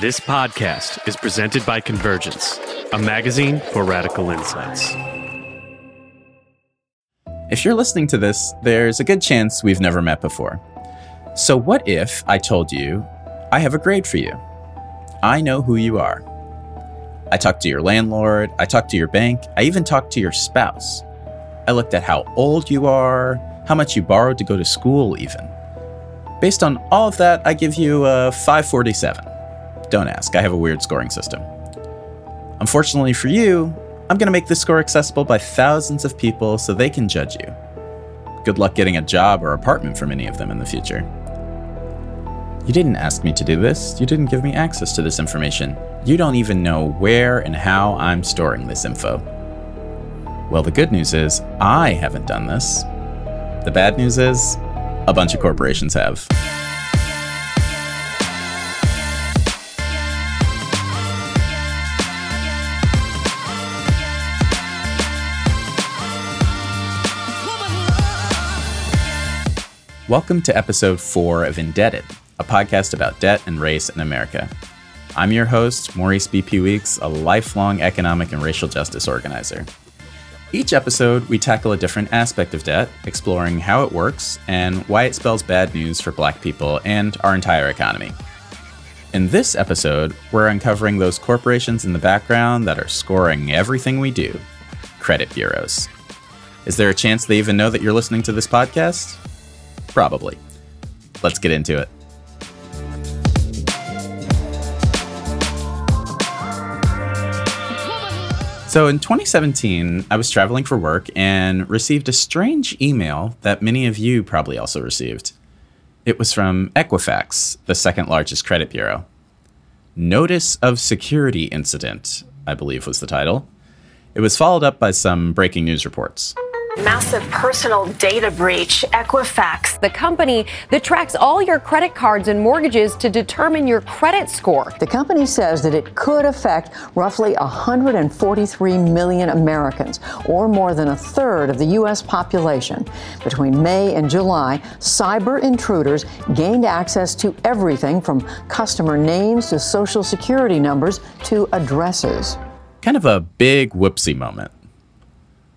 This podcast is presented by Convergence, a magazine for radical insights. If you're listening to this, there's a good chance we've never met before. So, what if I told you I have a grade for you? I know who you are. I talked to your landlord, I talked to your bank, I even talked to your spouse. I looked at how old you are, how much you borrowed to go to school, even. Based on all of that, I give you a 547. Don't ask, I have a weird scoring system. Unfortunately for you, I'm going to make this score accessible by thousands of people so they can judge you. Good luck getting a job or apartment from any of them in the future. You didn't ask me to do this, you didn't give me access to this information. You don't even know where and how I'm storing this info. Well, the good news is, I haven't done this. The bad news is, a bunch of corporations have. Welcome to episode four of Indebted, a podcast about debt and race in America. I'm your host, Maurice B.P. Weeks, a lifelong economic and racial justice organizer. Each episode, we tackle a different aspect of debt, exploring how it works and why it spells bad news for black people and our entire economy. In this episode, we're uncovering those corporations in the background that are scoring everything we do credit bureaus. Is there a chance they even know that you're listening to this podcast? Probably. Let's get into it. So in 2017, I was traveling for work and received a strange email that many of you probably also received. It was from Equifax, the second largest credit bureau. Notice of Security Incident, I believe was the title. It was followed up by some breaking news reports. Massive personal data breach. Equifax, the company that tracks all your credit cards and mortgages to determine your credit score. The company says that it could affect roughly 143 million Americans, or more than a third of the U.S. population. Between May and July, cyber intruders gained access to everything from customer names to social security numbers to addresses. Kind of a big whoopsie moment.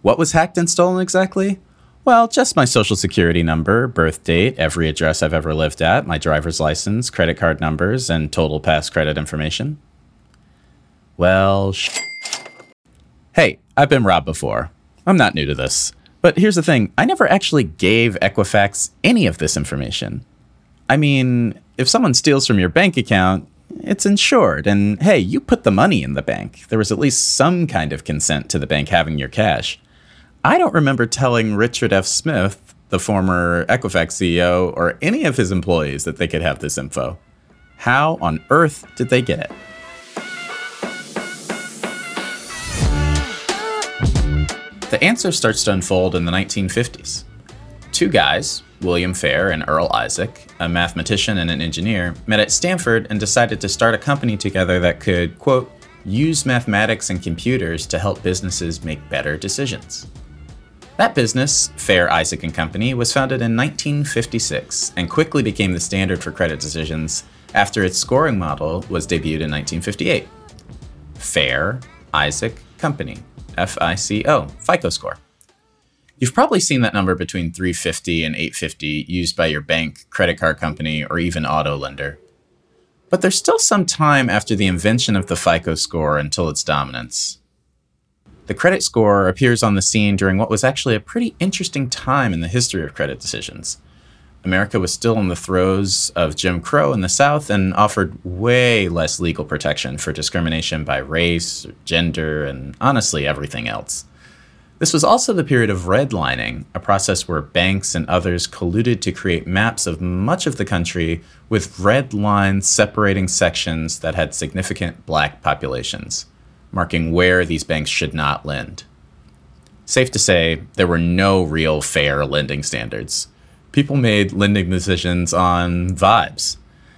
What was hacked and stolen exactly? Well, just my social security number, birth date, every address I've ever lived at, my driver's license, credit card numbers, and total past credit information. Well, sh- Hey, I've been robbed before. I'm not new to this. But here's the thing I never actually gave Equifax any of this information. I mean, if someone steals from your bank account, it's insured, and hey, you put the money in the bank. There was at least some kind of consent to the bank having your cash. I don't remember telling Richard F. Smith, the former Equifax CEO, or any of his employees that they could have this info. How on earth did they get it? The answer starts to unfold in the 1950s. Two guys, William Fair and Earl Isaac, a mathematician and an engineer, met at Stanford and decided to start a company together that could, quote, use mathematics and computers to help businesses make better decisions. That business, Fair Isaac and Company, was founded in 1956 and quickly became the standard for credit decisions after its scoring model was debuted in 1958. Fair Isaac Company, F I C O, FICO score. You've probably seen that number between 350 and 850 used by your bank, credit card company, or even auto lender. But there's still some time after the invention of the FICO score until its dominance. The credit score appears on the scene during what was actually a pretty interesting time in the history of credit decisions. America was still in the throes of Jim Crow in the South and offered way less legal protection for discrimination by race, gender, and honestly everything else. This was also the period of redlining, a process where banks and others colluded to create maps of much of the country with red lines separating sections that had significant black populations marking where these banks should not lend. Safe to say, there were no real fair lending standards. People made lending decisions on vibes.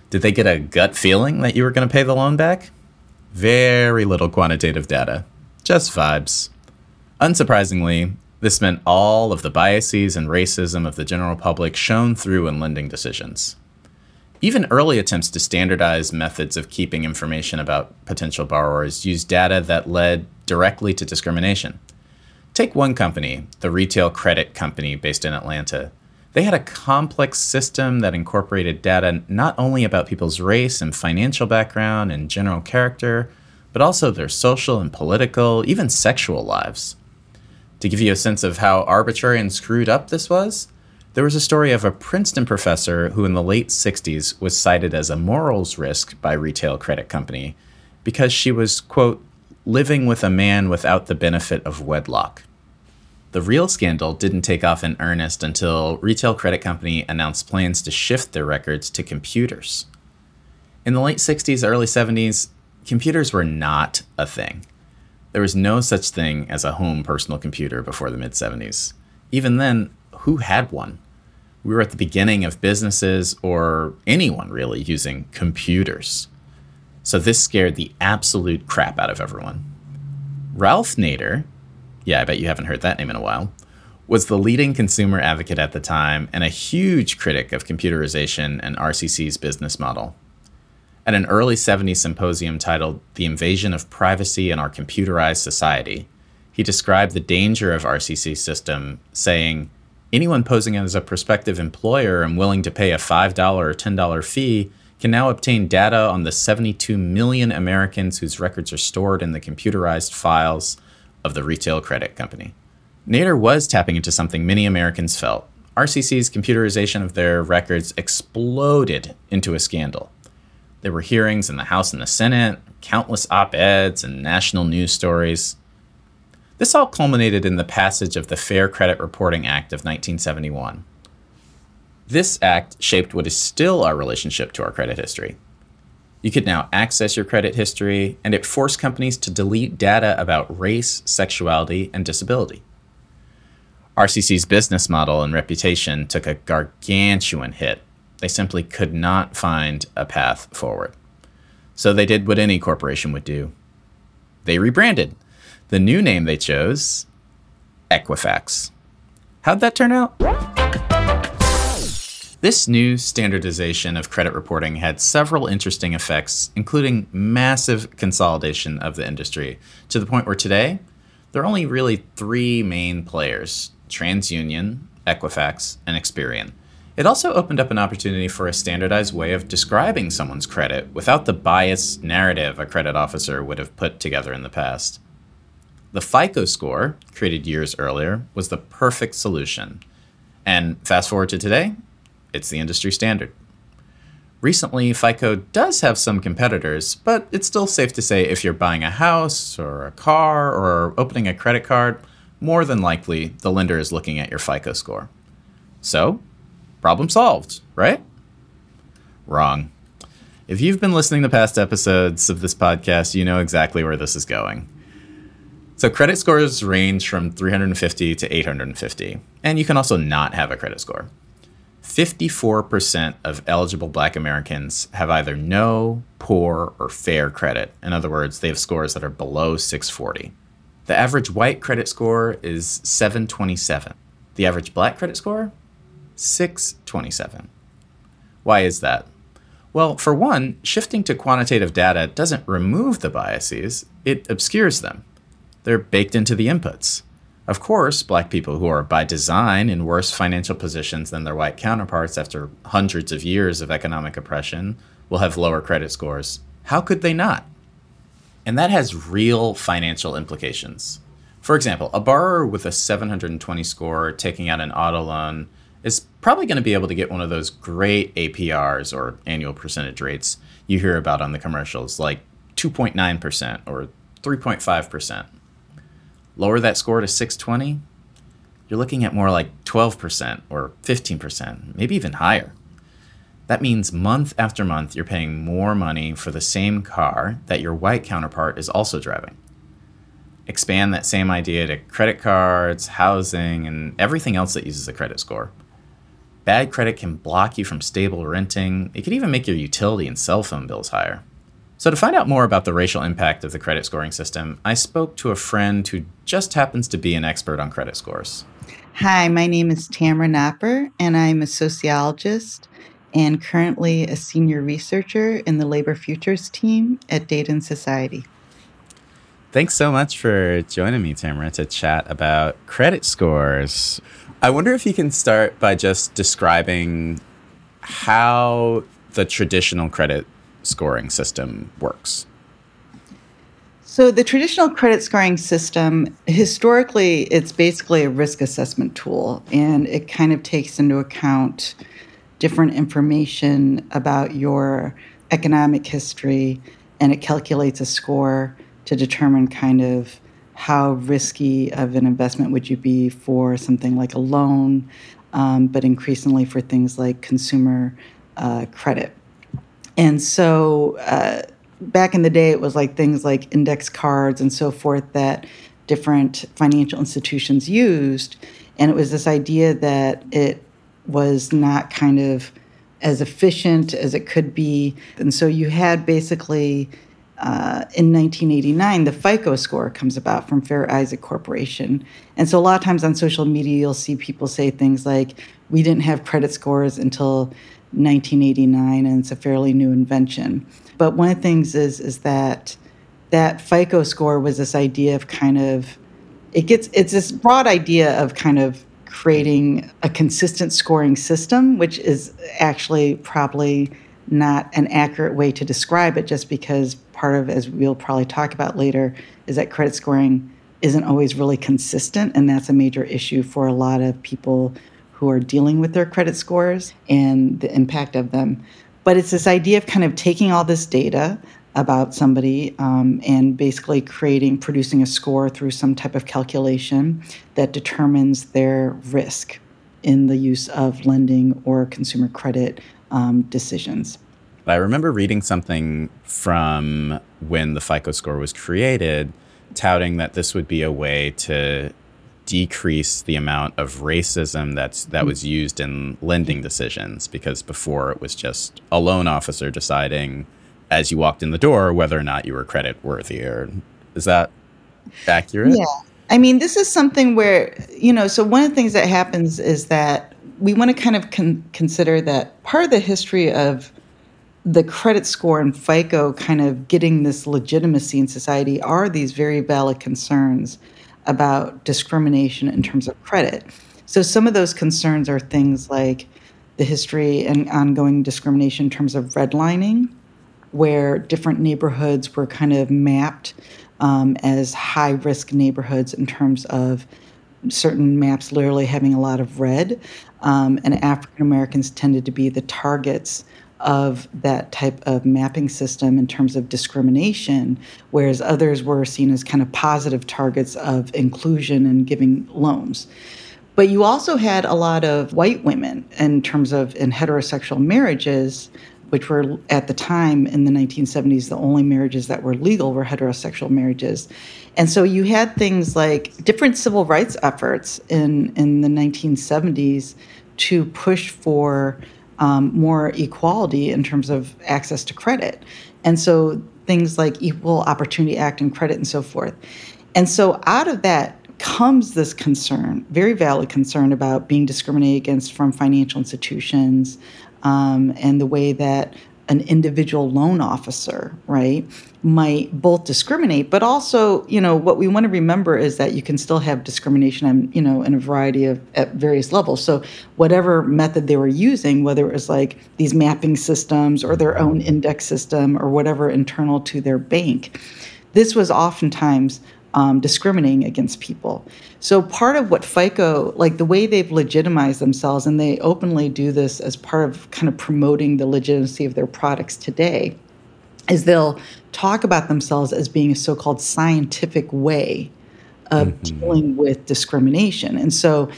Did they get a gut feeling that you were going to pay the loan back? Very little quantitative data, just vibes. Unsurprisingly, this meant all of the biases and racism of the general public shone through in lending decisions. Even early attempts to standardize methods of keeping information about potential borrowers used data that led directly to discrimination. Take one company, the Retail Credit Company based in Atlanta. They had a complex system that incorporated data not only about people's race and financial background and general character, but also their social and political, even sexual lives. To give you a sense of how arbitrary and screwed up this was, there was a story of a Princeton professor who, in the late 60s, was cited as a morals risk by Retail Credit Company because she was, quote, living with a man without the benefit of wedlock. The real scandal didn't take off in earnest until Retail Credit Company announced plans to shift their records to computers. In the late 60s, early 70s, computers were not a thing. There was no such thing as a home personal computer before the mid 70s. Even then, who had one? We were at the beginning of businesses or anyone really using computers. So this scared the absolute crap out of everyone. Ralph Nader, yeah, I bet you haven't heard that name in a while, was the leading consumer advocate at the time and a huge critic of computerization and RCC's business model. At an early 70s symposium titled The Invasion of Privacy in Our Computerized Society, he described the danger of RCC's system, saying, Anyone posing as a prospective employer and willing to pay a $5 or $10 fee can now obtain data on the 72 million Americans whose records are stored in the computerized files of the retail credit company. Nader was tapping into something many Americans felt. RCC's computerization of their records exploded into a scandal. There were hearings in the House and the Senate, countless op eds, and national news stories. This all culminated in the passage of the Fair Credit Reporting Act of 1971. This act shaped what is still our relationship to our credit history. You could now access your credit history, and it forced companies to delete data about race, sexuality, and disability. RCC's business model and reputation took a gargantuan hit. They simply could not find a path forward. So they did what any corporation would do they rebranded. The new name they chose Equifax. How'd that turn out? This new standardization of credit reporting had several interesting effects, including massive consolidation of the industry, to the point where today there are only really three main players TransUnion, Equifax, and Experian. It also opened up an opportunity for a standardized way of describing someone's credit without the biased narrative a credit officer would have put together in the past. The FICO score, created years earlier, was the perfect solution. And fast forward to today, it's the industry standard. Recently, FICO does have some competitors, but it's still safe to say if you're buying a house or a car or opening a credit card, more than likely the lender is looking at your FICO score. So, problem solved, right? Wrong. If you've been listening to past episodes of this podcast, you know exactly where this is going. So, credit scores range from 350 to 850, and you can also not have a credit score. 54% of eligible black Americans have either no, poor, or fair credit. In other words, they have scores that are below 640. The average white credit score is 727. The average black credit score? 627. Why is that? Well, for one, shifting to quantitative data doesn't remove the biases, it obscures them. They're baked into the inputs. Of course, black people who are by design in worse financial positions than their white counterparts after hundreds of years of economic oppression will have lower credit scores. How could they not? And that has real financial implications. For example, a borrower with a 720 score taking out an auto loan is probably going to be able to get one of those great APRs or annual percentage rates you hear about on the commercials, like 2.9% or 3.5%. Lower that score to 620, you're looking at more like 12% or 15%, maybe even higher. That means month after month, you're paying more money for the same car that your white counterpart is also driving. Expand that same idea to credit cards, housing, and everything else that uses a credit score. Bad credit can block you from stable renting. It could even make your utility and cell phone bills higher. So, to find out more about the racial impact of the credit scoring system, I spoke to a friend who just happens to be an expert on credit scores. Hi, my name is Tamara Nopper, and I'm a sociologist and currently a senior researcher in the labor futures team at Data and Society. Thanks so much for joining me, Tamara, to chat about credit scores. I wonder if you can start by just describing how the traditional credit scoring system works. So, the traditional credit scoring system, historically, it's basically a risk assessment tool, and it kind of takes into account different information about your economic history and it calculates a score to determine kind of how risky of an investment would you be for something like a loan, um, but increasingly for things like consumer uh, credit. And so uh, back in the day, it was like things like index cards and so forth that different financial institutions used. And it was this idea that it was not kind of as efficient as it could be. And so you had basically uh, in 1989, the FICO score comes about from Fair Isaac Corporation. And so a lot of times on social media, you'll see people say things like, we didn't have credit scores until 1989, and it's a fairly new invention. But one of the things is, is that that FICO score was this idea of kind of, it gets, it's this broad idea of kind of creating a consistent scoring system, which is actually probably not an accurate way to describe it just because part of as we'll probably talk about later is that credit scoring isn't always really consistent and that's a major issue for a lot of people who are dealing with their credit scores and the impact of them but it's this idea of kind of taking all this data about somebody um, and basically creating producing a score through some type of calculation that determines their risk in the use of lending or consumer credit um, decisions. I remember reading something from when the FICO score was created, touting that this would be a way to decrease the amount of racism that's that mm. was used in lending decisions because before it was just a loan officer deciding as you walked in the door whether or not you were credit worthy or is that accurate? Yeah. I mean this is something where you know so one of the things that happens is that we want to kind of con- consider that part of the history of the credit score and FICO kind of getting this legitimacy in society are these very valid concerns about discrimination in terms of credit. So some of those concerns are things like the history and ongoing discrimination in terms of redlining, where different neighborhoods were kind of mapped um, as high risk neighborhoods in terms of certain maps literally having a lot of red. Um, and African Americans tended to be the targets of that type of mapping system in terms of discrimination, whereas others were seen as kind of positive targets of inclusion and giving loans. But you also had a lot of white women in terms of in heterosexual marriages, which were at the time in the 1970s, the only marriages that were legal were heterosexual marriages. And so you had things like different civil rights efforts in, in the 1970s to push for um, more equality in terms of access to credit. And so things like Equal Opportunity Act and credit and so forth. And so out of that comes this concern, very valid concern about being discriminated against from financial institutions um, and the way that an individual loan officer, right, might both discriminate, but also, you know, what we want to remember is that you can still have discrimination, and you know, in a variety of at various levels. So, whatever method they were using, whether it was like these mapping systems or their own index system or whatever internal to their bank, this was oftentimes um, discriminating against people. So part of what FICO, like the way they've legitimized themselves, and they openly do this as part of kind of promoting the legitimacy of their products today, is they'll talk about themselves as being a so-called scientific way of mm-hmm. dealing with discrimination. And so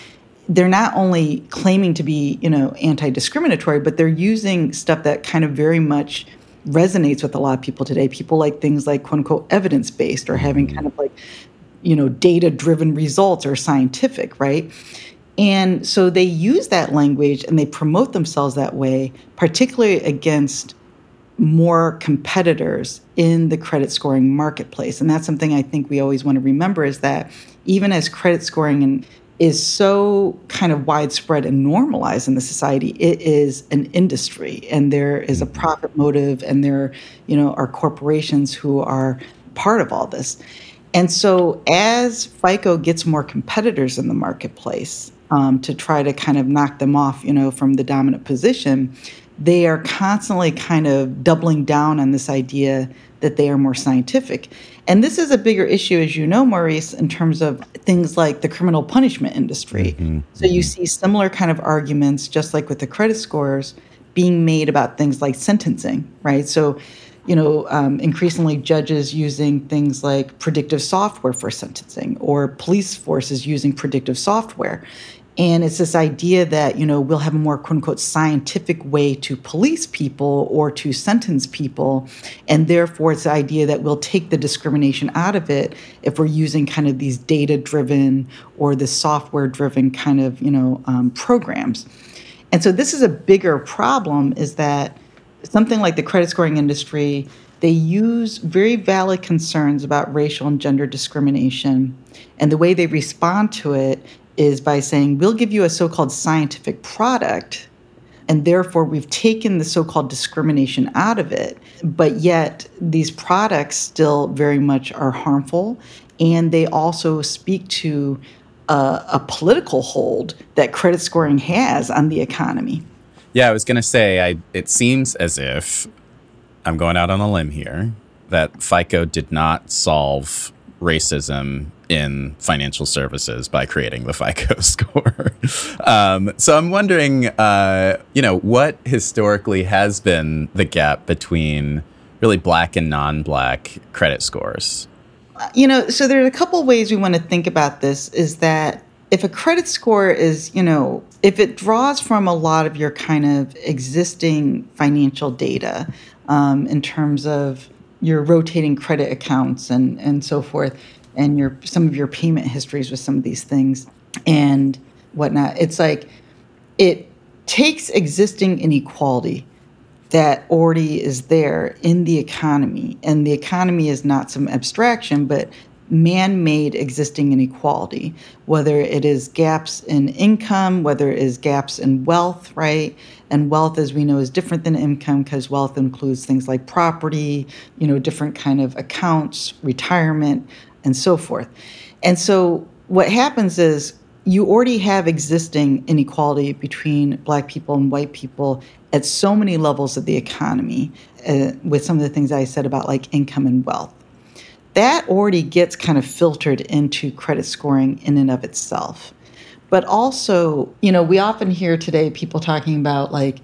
they're not only claiming to be, you know, anti-discriminatory, but they're using stuff that kind of very much resonates with a lot of people today. People like things like quote unquote evidence based or having mm-hmm. kind of like, you know, data driven results or scientific, right? And so they use that language and they promote themselves that way, particularly against more competitors in the credit scoring marketplace. And that's something I think we always want to remember is that even as credit scoring and is so kind of widespread and normalized in the society it is an industry and there is a profit motive and there you know are corporations who are part of all this and so as fico gets more competitors in the marketplace um, to try to kind of knock them off you know from the dominant position they are constantly kind of doubling down on this idea that they are more scientific. And this is a bigger issue, as you know, Maurice, in terms of things like the criminal punishment industry. Mm-hmm. So you see similar kind of arguments, just like with the credit scores, being made about things like sentencing, right? So, you know, um, increasingly judges using things like predictive software for sentencing or police forces using predictive software. And it's this idea that, you know, we'll have a more quote unquote scientific way to police people or to sentence people. And therefore, it's the idea that we'll take the discrimination out of it if we're using kind of these data driven or the software driven kind of, you know, um, programs. And so this is a bigger problem is that something like the credit scoring industry, they use very valid concerns about racial and gender discrimination. And the way they respond to it is by saying, we'll give you a so called scientific product, and therefore we've taken the so called discrimination out of it. But yet, these products still very much are harmful, and they also speak to a, a political hold that credit scoring has on the economy. Yeah, I was going to say, I, it seems as if I'm going out on a limb here that FICO did not solve racism in financial services by creating the FICO score. um, so I'm wondering, uh, you know, what historically has been the gap between really black and non-black credit scores? You know, so there's a couple ways we want to think about this. Is that if a credit score is, you know, if it draws from a lot of your kind of existing financial data um, in terms of your rotating credit accounts and and so forth, and your some of your payment histories with some of these things and whatnot. It's like it takes existing inequality that already is there in the economy, and the economy is not some abstraction, but man made existing inequality, whether it is gaps in income, whether it is gaps in wealth, right? And wealth, as we know, is different than income because wealth includes things like property, you know, different kind of accounts, retirement, and so forth. And so what happens is you already have existing inequality between black people and white people at so many levels of the economy uh, with some of the things I said about like income and wealth. That already gets kind of filtered into credit scoring in and of itself. But also, you know, we often hear today people talking about like,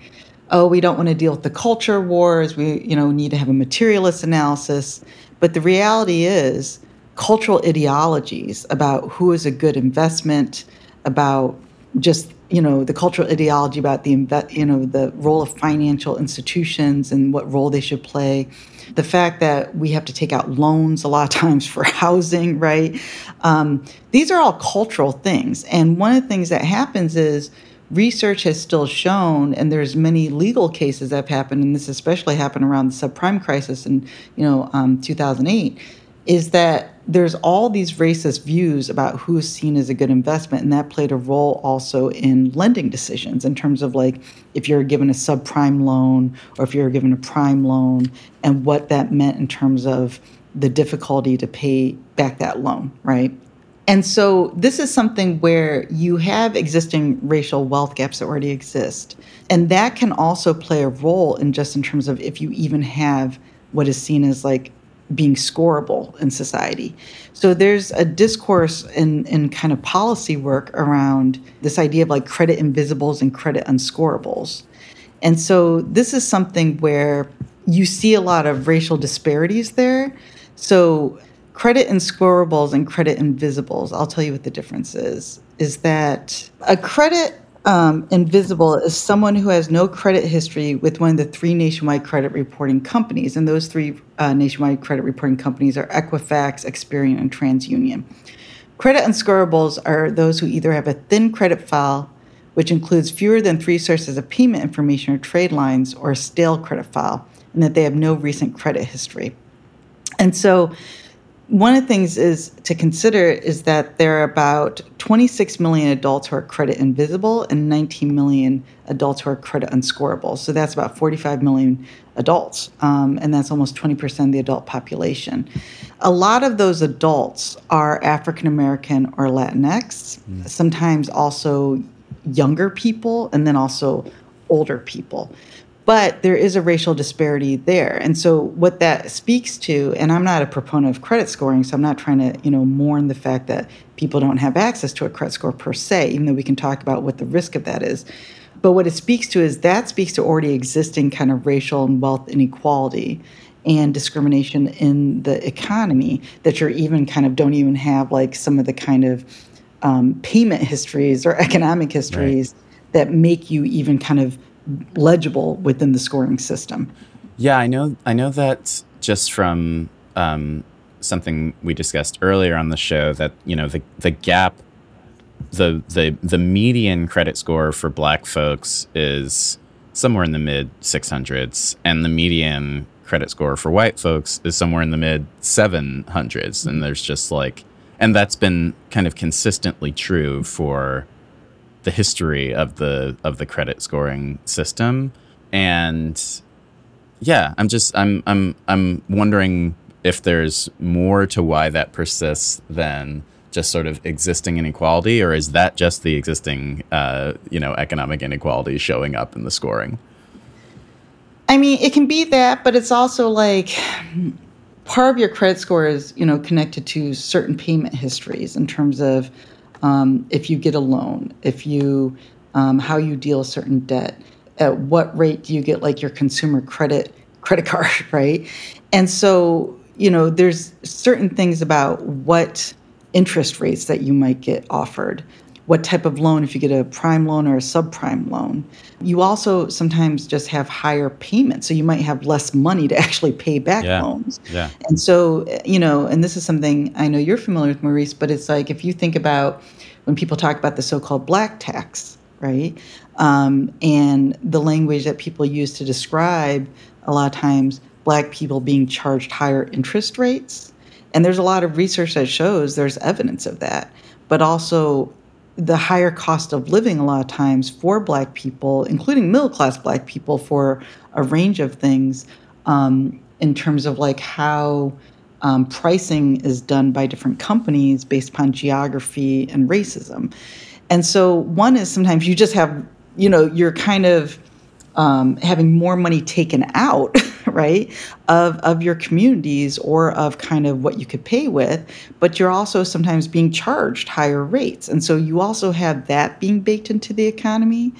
oh, we don't want to deal with the culture wars. We, you know, need to have a materialist analysis. But the reality is, cultural ideologies about who is a good investment, about just you know the cultural ideology about the you know the role of financial institutions and what role they should play. The fact that we have to take out loans a lot of times for housing right? Um, these are all cultural things. And one of the things that happens is research has still shown and there's many legal cases that have happened and this especially happened around the subprime crisis in you know um, 2008 is that there's all these racist views about who is seen as a good investment and that played a role also in lending decisions in terms of like if you're given a subprime loan or if you're given a prime loan and what that meant in terms of the difficulty to pay back that loan right? And so this is something where you have existing racial wealth gaps that already exist and that can also play a role in just in terms of if you even have what is seen as like being scoreable in society. So there's a discourse in, in kind of policy work around this idea of like credit invisibles and credit unscorables. And so this is something where you see a lot of racial disparities there. So credit unscorables and credit invisibles, I'll tell you what the difference is, is that a credit um, invisible is someone who has no credit history with one of the three nationwide credit reporting companies. And those three uh, nationwide credit reporting companies are Equifax, Experian, and TransUnion. Credit unscorables are those who either have a thin credit file, which includes fewer than three sources of payment information or trade lines, or a stale credit file, and that they have no recent credit history. And so one of the things is to consider is that there are about 26 million adults who are credit invisible and 19 million adults who are credit unscorable. So that's about 45 million adults, um, and that's almost 20% of the adult population. A lot of those adults are African American or Latinx, mm. sometimes also younger people, and then also older people but there is a racial disparity there and so what that speaks to and i'm not a proponent of credit scoring so i'm not trying to you know mourn the fact that people don't have access to a credit score per se even though we can talk about what the risk of that is but what it speaks to is that speaks to already existing kind of racial and wealth inequality and discrimination in the economy that you're even kind of don't even have like some of the kind of um, payment histories or economic histories right. that make you even kind of legible within the scoring system. Yeah, I know. I know that just from um, something we discussed earlier on the show that you know the the gap, the the the median credit score for Black folks is somewhere in the mid 600s, and the median credit score for white folks is somewhere in the mid 700s, and there's just like, and that's been kind of consistently true for the history of the of the credit scoring system. And yeah i'm just i'm i'm i'm wondering if there's more to why that persists than just sort of existing inequality or is that just the existing uh, you know economic inequality showing up in the scoring? I mean it can be that but it's also like part of your credit score is you know connected to certain payment histories in terms of um, if you get a loan, if you um, how you deal a certain debt, at what rate do you get like your consumer credit credit card, right? And so you know, there's certain things about what interest rates that you might get offered what type of loan, if you get a prime loan or a subprime loan. You also sometimes just have higher payments. So you might have less money to actually pay back yeah. loans. Yeah. And so, you know, and this is something I know you're familiar with, Maurice, but it's like if you think about when people talk about the so called black tax, right? Um, and the language that people use to describe a lot of times black people being charged higher interest rates. And there's a lot of research that shows there's evidence of that. But also, the higher cost of living a lot of times for black people including middle class black people for a range of things um, in terms of like how um, pricing is done by different companies based upon geography and racism. And so one is sometimes you just have you know you're kind of um, having more money taken out, right, of, of your communities or of kind of what you could pay with, but you're also sometimes being charged higher rates. And so you also have that being baked into the economy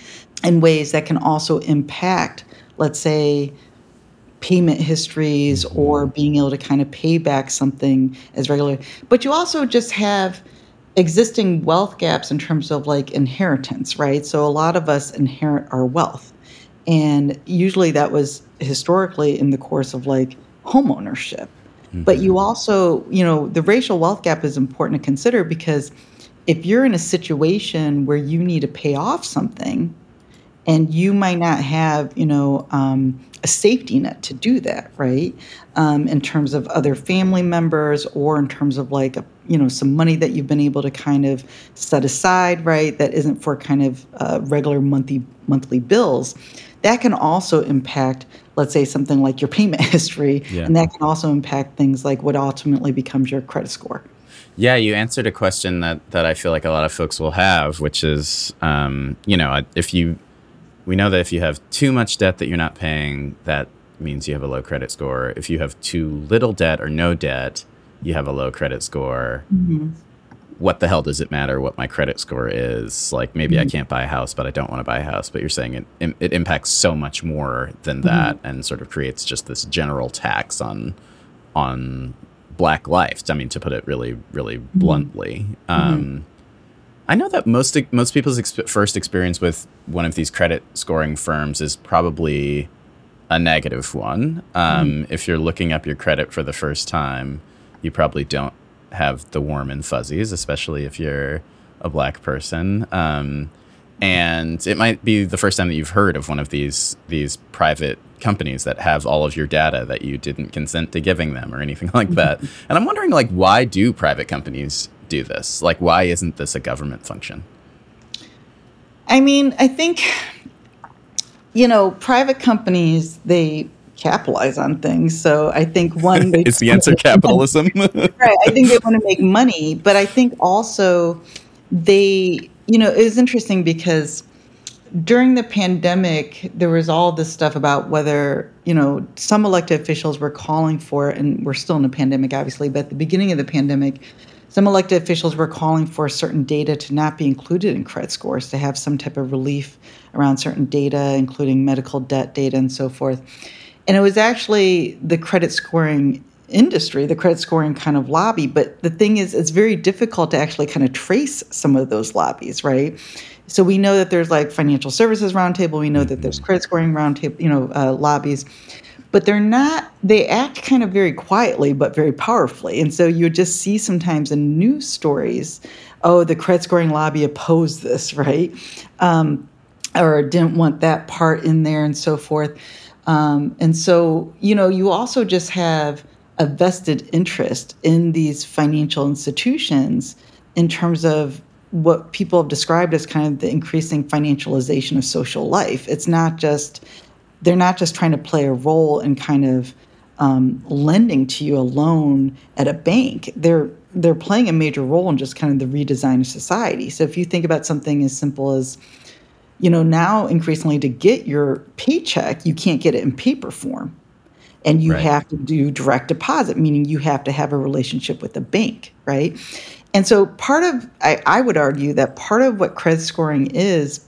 in ways that can also impact, let's say, payment histories mm-hmm. or being able to kind of pay back something as regular. But you also just have existing wealth gaps in terms of like inheritance, right? So a lot of us inherit our wealth. And usually that was historically in the course of like home ownership. Mm-hmm. But you also, you know, the racial wealth gap is important to consider because if you're in a situation where you need to pay off something and you might not have, you know, um, a safety net to do that, right? Um, in terms of other family members or in terms of like, a, you know, some money that you've been able to kind of set aside, right? That isn't for kind of uh, regular monthly monthly bills that can also impact let's say something like your payment history yeah. and that can also impact things like what ultimately becomes your credit score. Yeah you answered a question that that i feel like a lot of folks will have which is um, you know if you we know that if you have too much debt that you're not paying that means you have a low credit score. If you have too little debt or no debt you have a low credit score. Mm-hmm what the hell does it matter what my credit score is? Like maybe mm-hmm. I can't buy a house, but I don't want to buy a house. But you're saying it it impacts so much more than mm-hmm. that, mm-hmm. and sort of creates just this general tax on on black life. I mean, to put it really really mm-hmm. bluntly. Mm-hmm. Um, I know that most most people's exp- first experience with one of these credit scoring firms is probably a negative one. Um, mm-hmm. If you're looking up your credit for the first time, you probably don't have the warm and fuzzies, especially if you're a black person. Um, and it might be the first time that you've heard of one of these these private companies that have all of your data that you didn't consent to giving them or anything like that. and I'm wondering like why do private companies do this? Like why isn't this a government function? I mean, I think you know, private companies they capitalize on things. So I think one is the answer capitalism. right. I think they want to make money, but I think also they, you know, it was interesting because during the pandemic, there was all this stuff about whether, you know, some elected officials were calling for, and we're still in a pandemic, obviously, but at the beginning of the pandemic, some elected officials were calling for certain data to not be included in credit scores, to have some type of relief around certain data, including medical debt data and so forth. And it was actually the credit scoring industry, the credit scoring kind of lobby. But the thing is, it's very difficult to actually kind of trace some of those lobbies, right? So we know that there's like financial services roundtable. We know that there's credit scoring roundtable, you know, uh, lobbies, but they're not. They act kind of very quietly, but very powerfully. And so you just see sometimes in news stories, oh, the credit scoring lobby opposed this, right? Um, or didn't want that part in there, and so forth. Um, and so, you know, you also just have a vested interest in these financial institutions in terms of what people have described as kind of the increasing financialization of social life. It's not just they're not just trying to play a role in kind of um, lending to you a loan at a bank. They're they're playing a major role in just kind of the redesign of society. So if you think about something as simple as, you know, now increasingly to get your paycheck, you can't get it in paper form. And you right. have to do direct deposit, meaning you have to have a relationship with the bank, right? And so part of, I, I would argue that part of what credit scoring is,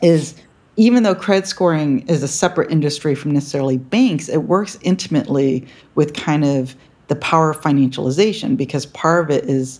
is even though credit scoring is a separate industry from necessarily banks, it works intimately with kind of the power of financialization because part of it is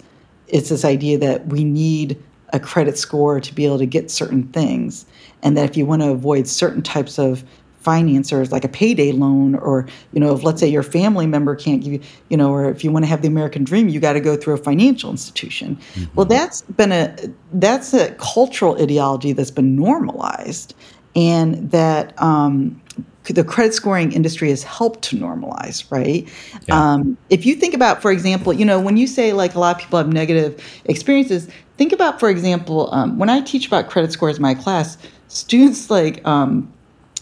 it's this idea that we need a credit score to be able to get certain things and that if you want to avoid certain types of financiers like a payday loan or you know if let's say your family member can't give you you know or if you want to have the american dream you got to go through a financial institution mm-hmm. well that's been a that's a cultural ideology that's been normalized and that um, the credit scoring industry has helped to normalize, right? Yeah. Um, if you think about, for example, you know, when you say like a lot of people have negative experiences, think about, for example, um, when I teach about credit scores in my class, students like um,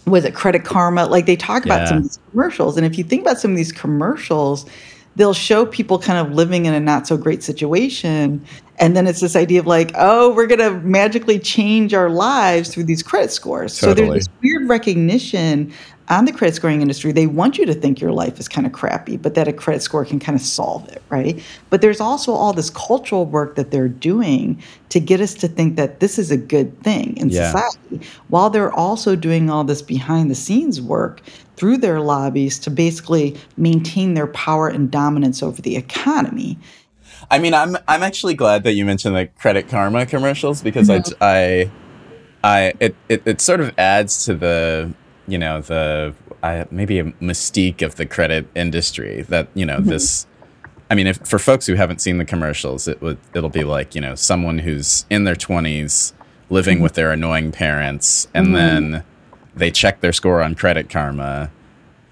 was it Credit Karma? Like they talk about some of these commercials. And if you think about some of these commercials, they'll show people kind of living in a not so great situation. And then it's this idea of like, oh, we're going to magically change our lives through these credit scores. Totally. So there's this weird recognition on the credit scoring industry, they want you to think your life is kind of crappy, but that a credit score can kind of solve it, right? But there's also all this cultural work that they're doing to get us to think that this is a good thing in yeah. society, while they're also doing all this behind the scenes work through their lobbies to basically maintain their power and dominance over the economy. I mean, I'm I'm actually glad that you mentioned the Credit Karma commercials because mm-hmm. I, I, I it, it it sort of adds to the you know the uh, maybe a mystique of the credit industry that you know mm-hmm. this i mean if for folks who haven't seen the commercials it would it'll be like you know someone who's in their 20s living mm-hmm. with their annoying parents and mm-hmm. then they check their score on credit karma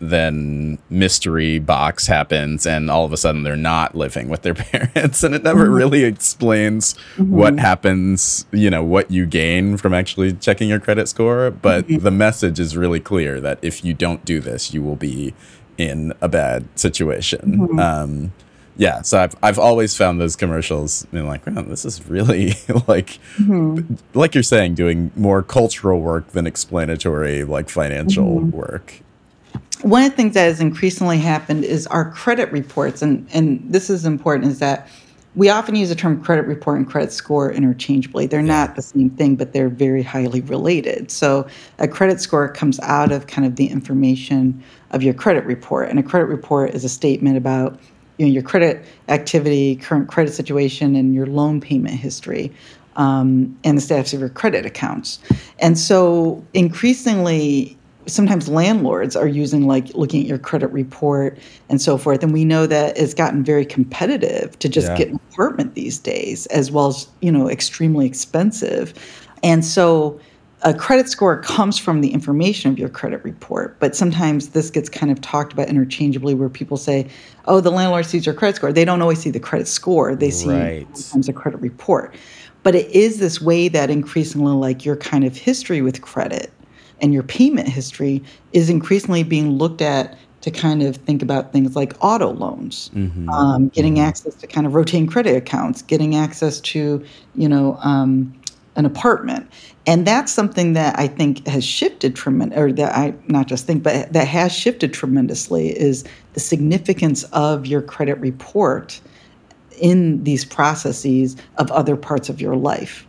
then mystery box happens and all of a sudden they're not living with their parents and it never mm-hmm. really explains mm-hmm. what happens you know what you gain from actually checking your credit score but mm-hmm. the message is really clear that if you don't do this you will be in a bad situation mm-hmm. um, yeah so I've, I've always found those commercials being like man this is really like mm-hmm. like you're saying doing more cultural work than explanatory like financial mm-hmm. work one of the things that has increasingly happened is our credit reports, and, and this is important, is that we often use the term credit report and credit score interchangeably. They're yeah. not the same thing, but they're very highly related. So a credit score comes out of kind of the information of your credit report, and a credit report is a statement about you know your credit activity, current credit situation, and your loan payment history. Um, and the status of your credit accounts. And so increasingly, sometimes landlords are using like looking at your credit report and so forth and we know that it's gotten very competitive to just yeah. get an apartment these days as well as you know extremely expensive And so a credit score comes from the information of your credit report, but sometimes this gets kind of talked about interchangeably where people say, oh, the landlord sees your credit score. They don't always see the credit score, they see Right. sometimes a credit report. But it is this way that increasingly, like your kind of history with credit and your payment history is increasingly being looked at to kind of think about things like auto loans, um, getting access to kind of rotating credit accounts, getting access to, you know, um, an apartment. And that's something that I think has shifted tremendous, or that I not just think, but that has shifted tremendously is the significance of your credit report in these processes of other parts of your life.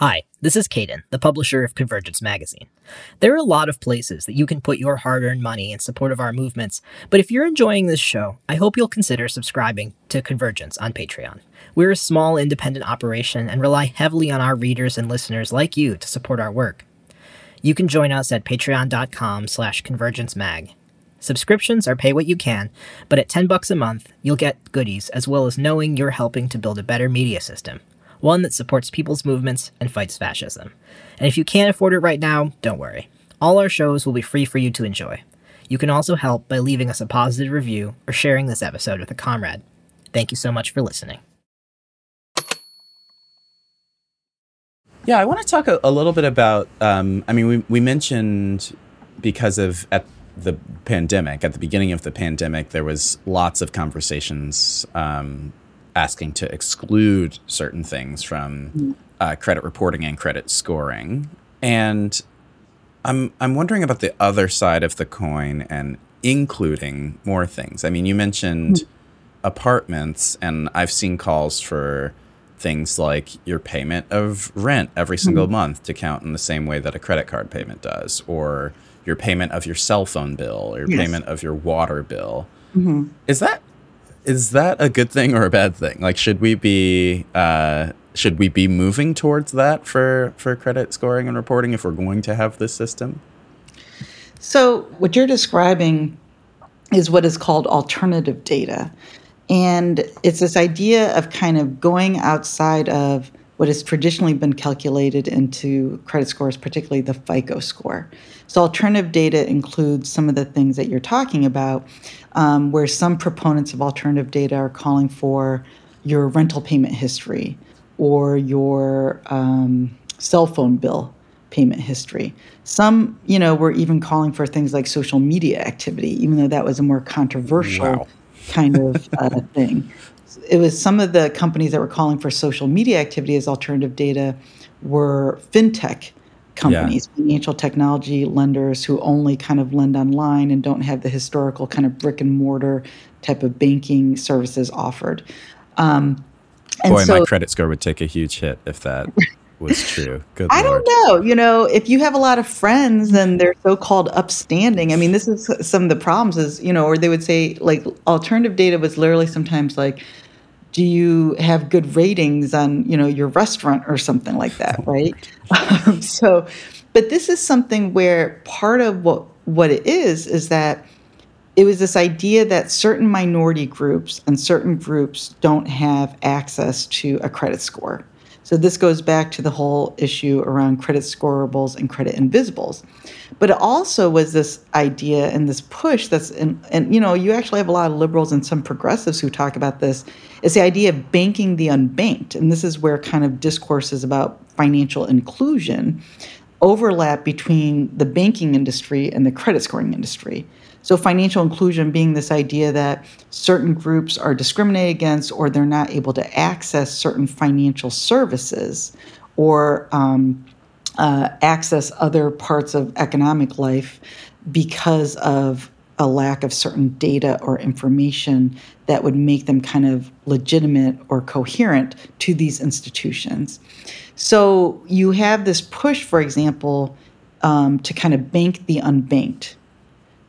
Hi, this is Caden, the publisher of Convergence Magazine. There are a lot of places that you can put your hard earned money in support of our movements, but if you're enjoying this show, I hope you'll consider subscribing to Convergence on Patreon. We're a small independent operation and rely heavily on our readers and listeners like you to support our work. You can join us at patreon.com slash convergencemag. Subscriptions are pay what you can, but at 10 bucks a month, you'll get goodies as well as knowing you're helping to build a better media system, one that supports people's movements and fights fascism. And if you can't afford it right now, don't worry. All our shows will be free for you to enjoy. You can also help by leaving us a positive review or sharing this episode with a comrade. Thank you so much for listening. Yeah, I want to talk a, a little bit about. Um, I mean, we we mentioned because of at the pandemic, at the beginning of the pandemic, there was lots of conversations um, asking to exclude certain things from mm. uh, credit reporting and credit scoring, and I'm I'm wondering about the other side of the coin and including more things. I mean, you mentioned mm. apartments, and I've seen calls for things like your payment of rent every single mm. month to count in the same way that a credit card payment does, or your payment of your cell phone bill, or your Yes. payment of your water bill. Mm-hmm. Is that is that a good thing or a bad thing? Like, should we be uh, should we be moving towards that for for credit scoring and reporting if we're going to have this system? So, what you're describing is what is called alternative data. And it's this idea of kind of going outside of what has traditionally been calculated into credit scores, particularly the FICO score. So, alternative data includes some of the things that you're talking about, um, where some proponents of alternative data are calling for your rental payment history or your um, cell phone bill payment history. Some, you know, were even calling for things like social media activity, even though that was a more controversial Wow. kind of uh, thing. It was some of the companies that were calling for social media activity as alternative data were fintech companies, financial technology lenders who only kind of lend online and don't have the historical kind of brick and mortar type of banking services offered. Um, and Boy, so, my credit score would take a huge hit if that was true. Good I lord. don't know. You know, if you have a lot of friends and they're so-called upstanding, I mean, this is some of the problems. Is you know, or they would say like alternative data was literally sometimes like, do you have good ratings on you know your restaurant or something like that, right? um, so, but this is something where part of what what it is is that it was this idea that certain minority groups and certain groups don't have access to a credit score. So this goes back to the whole issue around credit scorables and credit invisibles. But it also was this idea and this push that's in, and you know, you actually have a lot of liberals and some progressives who talk about this. It's the idea of banking the unbanked. And this is where kind of discourses about financial inclusion overlap between the banking industry and the credit scoring industry. So, financial inclusion being this idea that certain groups are discriminated against or they're not able to access certain financial services or um, uh, access other parts of economic life because of a lack of certain data or information that would make them kind of legitimate or coherent to these institutions. So you have this push, for example, um, to kind of bank the unbanked.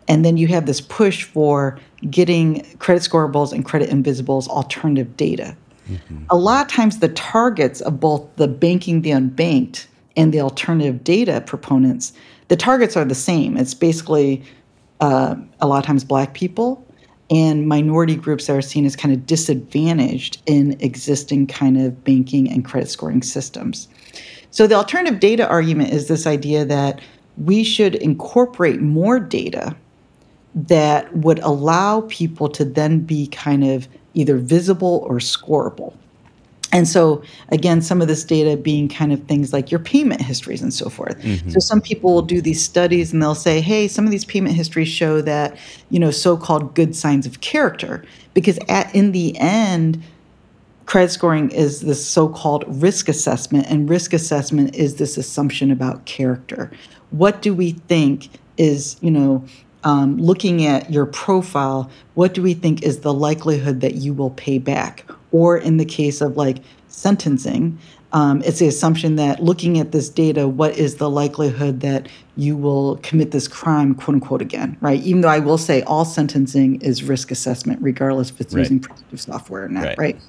And then you have this push for getting credit scorables and credit invisibles alternative data. A lot of times, the targets of both the banking the unbanked and the alternative data proponents, the targets are the same. It's basically uh, a lot of times black people and minority groups that are seen as kind of disadvantaged in existing kind of banking and credit scoring systems. So the alternative data argument is this idea that we should incorporate more data that would allow people to then be kind of either visible or scoreable. And so, again, some of this data being kind of things like your payment histories and so forth. Mm-hmm. So, some people will do these studies and they'll say, hey, some of these payment histories show that, you know, so called good signs of character. Because at, in the end, credit scoring is this so called risk assessment, and risk assessment is this assumption about character. What do we think is, you know, um, looking at your profile, what do we think is the likelihood that you will pay back? Or in the case of like sentencing, um, it's the assumption that looking at this data, what is the likelihood that you will commit this crime, quote unquote, again, right? Even though I will say all sentencing is risk assessment, regardless if it's right. using predictive software or not, right. right?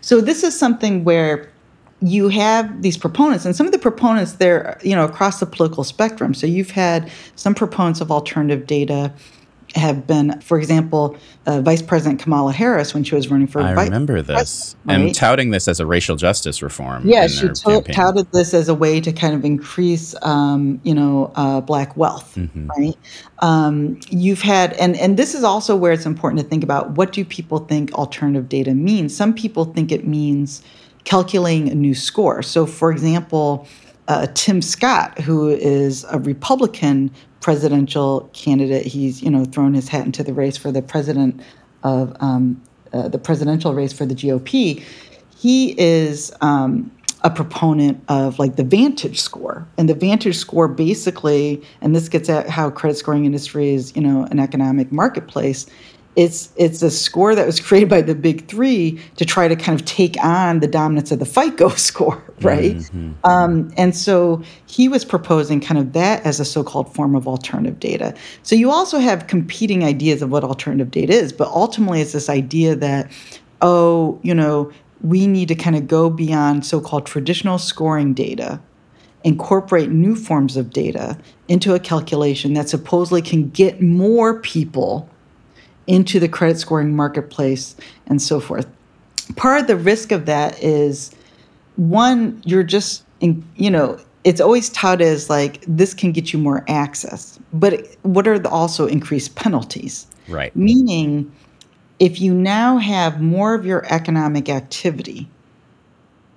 So this is something where you have these proponents and some of the proponents they're you know across the political spectrum. So you've had some proponents of alternative data have been for example uh, vice president kamala harris when she was running for i remember this. right? and touting this as a racial justice reform yeah she to- touted this as a way to kind of increase um, you know uh, black wealth mm-hmm. right? Um, you've had and and this is also where it's important to think about what do people think alternative data means? Some people think it means calculating a new score. So, for example, uh, Tim Scott, who is a Republican presidential candidate, he's you know thrown his hat into the race for the president of um, uh, the presidential race for the GOP. He is um, a proponent of like the Vantage score, and the Vantage score basically, and this gets at how credit scoring industry is you know an economic marketplace it's it's a score that was created by the big three to try to kind of take on the dominance of the FICO score, right? Mm-hmm. Um, and so he was proposing kind of that as a so-called form of alternative data. So you also have competing ideas of what alternative data is, but ultimately it's this idea that oh, you know, we need to kind of go beyond so-called traditional scoring data incorporate new forms of data into a calculation that supposedly can get more people into the credit scoring marketplace and so forth. Part of the risk of that is one, you're just, in, you know, it's always touted as like this can get you more access, but what are the also increased penalties? Right. Meaning, if you now have more of your economic activity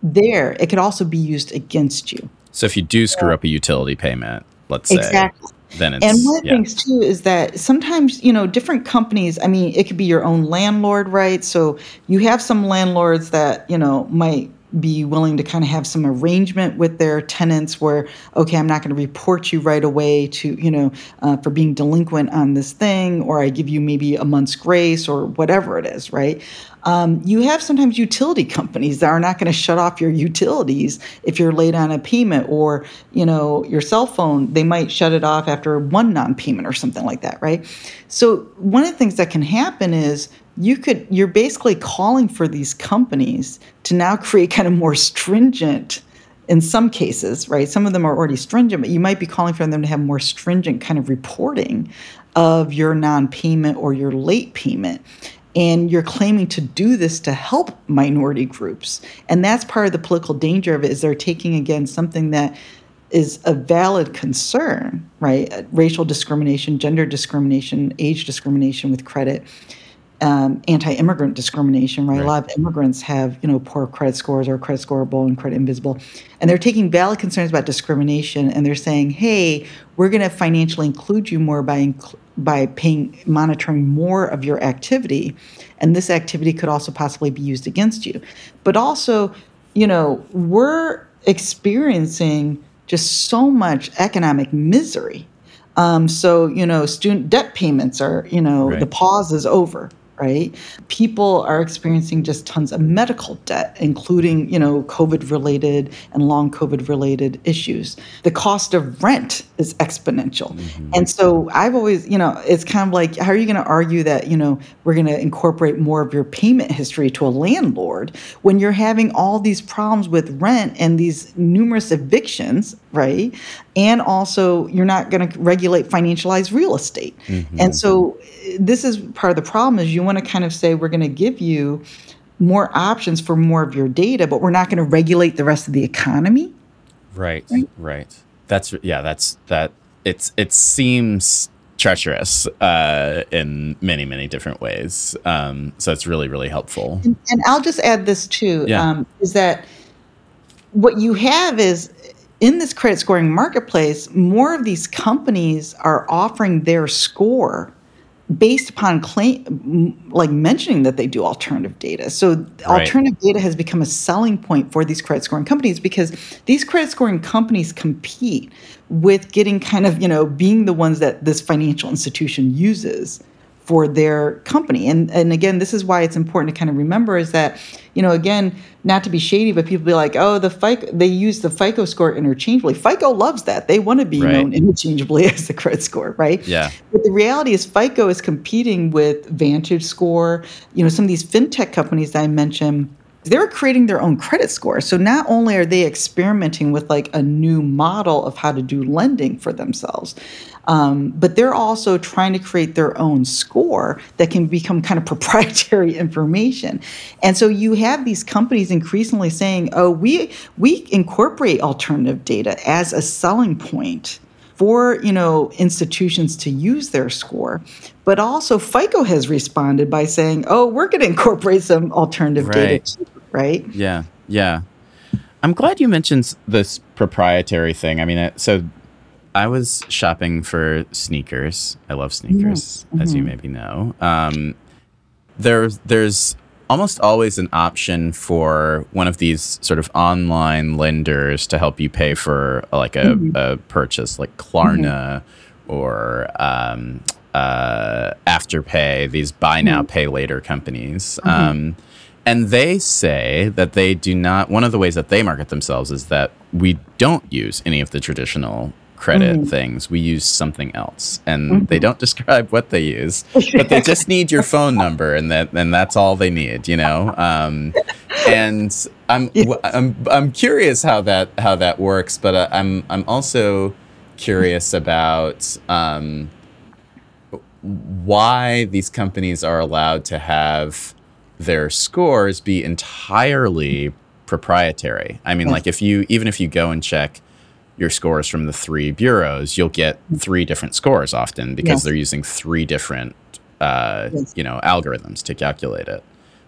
there, it could also be used against you. So if you do screw up a utility payment, let's say, exactly then it's and one of the yeah. things too is that sometimes you know different companies i mean it could be your own landlord right so you have some landlords that you know might be willing to kind of have some arrangement with their tenants where okay i'm not going to report you right away to you know uh, for being delinquent on this thing or i give you maybe a month's grace or whatever it is right um, you have sometimes utility companies that are not going to shut off your utilities if you're late on a payment or you know your cell phone they might shut it off after one non-payment or something like that right? So one of the things that can happen is you could you're basically calling for these companies to now create kind of more stringent in some cases right? Some of them are already stringent but you might be calling for them to have more stringent kind of reporting of your non-payment or your late payment and you're claiming to do this to help minority groups and that's part of the political danger of it is they're taking again something that is a valid concern right racial discrimination gender discrimination age discrimination with credit um, anti-immigrant discrimination, right? right? A lot of immigrants have, you know, poor credit scores or credit scoreable and credit invisible, and they're taking valid concerns about discrimination, and they're saying, "Hey, we're going to financially include you more by inc- by paying monitoring more of your activity, and this activity could also possibly be used against you." But also, you know, we're experiencing just so much economic misery. Um, so, you know, student debt payments are, you know, right. the pause is over right? People are experiencing just tons of medical debt, including, you know, COVID related and long COVID related issues. The cost of rent is exponential. Mm-hmm. And so I've always, you know, it's kind of like, how are you going to argue that, you know, we're going to incorporate more of your payment history to a landlord when you're having all these problems with rent and these numerous evictions, right? And also, you're not going to regulate financialized real estate. Mm-hmm. And so, this is part of the problem is you want to kind of say we're going to give you more options for more of your data, but we're not going to regulate the rest of the economy. Right, right, right. That's yeah. That's that. It's it seems treacherous uh, in many many different ways. Um, so it's really really helpful. And, and I'll just add this too. Yeah. Um, is that what you have is in this credit scoring marketplace, more of these companies are offering their score based upon claim like mentioning that they do alternative data so right. alternative data has become a selling point for these credit scoring companies because these credit scoring companies compete with getting kind of you know being the ones that this financial institution uses for their company. And and again, this is why it's important to kind of remember is that, you know, again, not to be shady, but people be like, oh, the FICO, they use the FICO score interchangeably. FICO loves that. They want to be right. known interchangeably as the credit score, right? Yeah. But the reality is FICO is competing with Vantage Score, you know, some of these fintech companies that I mentioned they're creating their own credit score. So not only are they experimenting with like a new model of how to do lending for themselves, um, but they're also trying to create their own score that can become kind of proprietary information. And so you have these companies increasingly saying, "Oh, we we incorporate alternative data as a selling point." for you know institutions to use their score but also fico has responded by saying oh we're going to incorporate some alternative right. data right yeah yeah i'm glad you mentioned this proprietary thing i mean so I was shopping for sneakers. I love sneakers, mm-hmm. as you maybe know. Um, there's there's almost always an option for one of these sort of online lenders to help you pay for like a, mm-hmm. a purchase, like Klarna mm-hmm. or um, uh, Afterpay. These buy now, mm-hmm. pay later companies. Mm-hmm. Um, and they say that they do not. One of the ways that they market themselves is that we don't use any of the traditional credit mm-hmm. things. We use something else, and mm-hmm. they don't describe what they use, but they just need your phone number, and that and that's all they need, you know. Um, and I'm yes. I'm I'm curious how that how that works, but uh, I'm I'm also curious about um, why these companies are allowed to have their scores be entirely proprietary. I mean, like if you even if you go and check your scores from the three bureaus, you'll get three different scores often because yes. they're using three different, uh, yes. you know, algorithms to calculate it.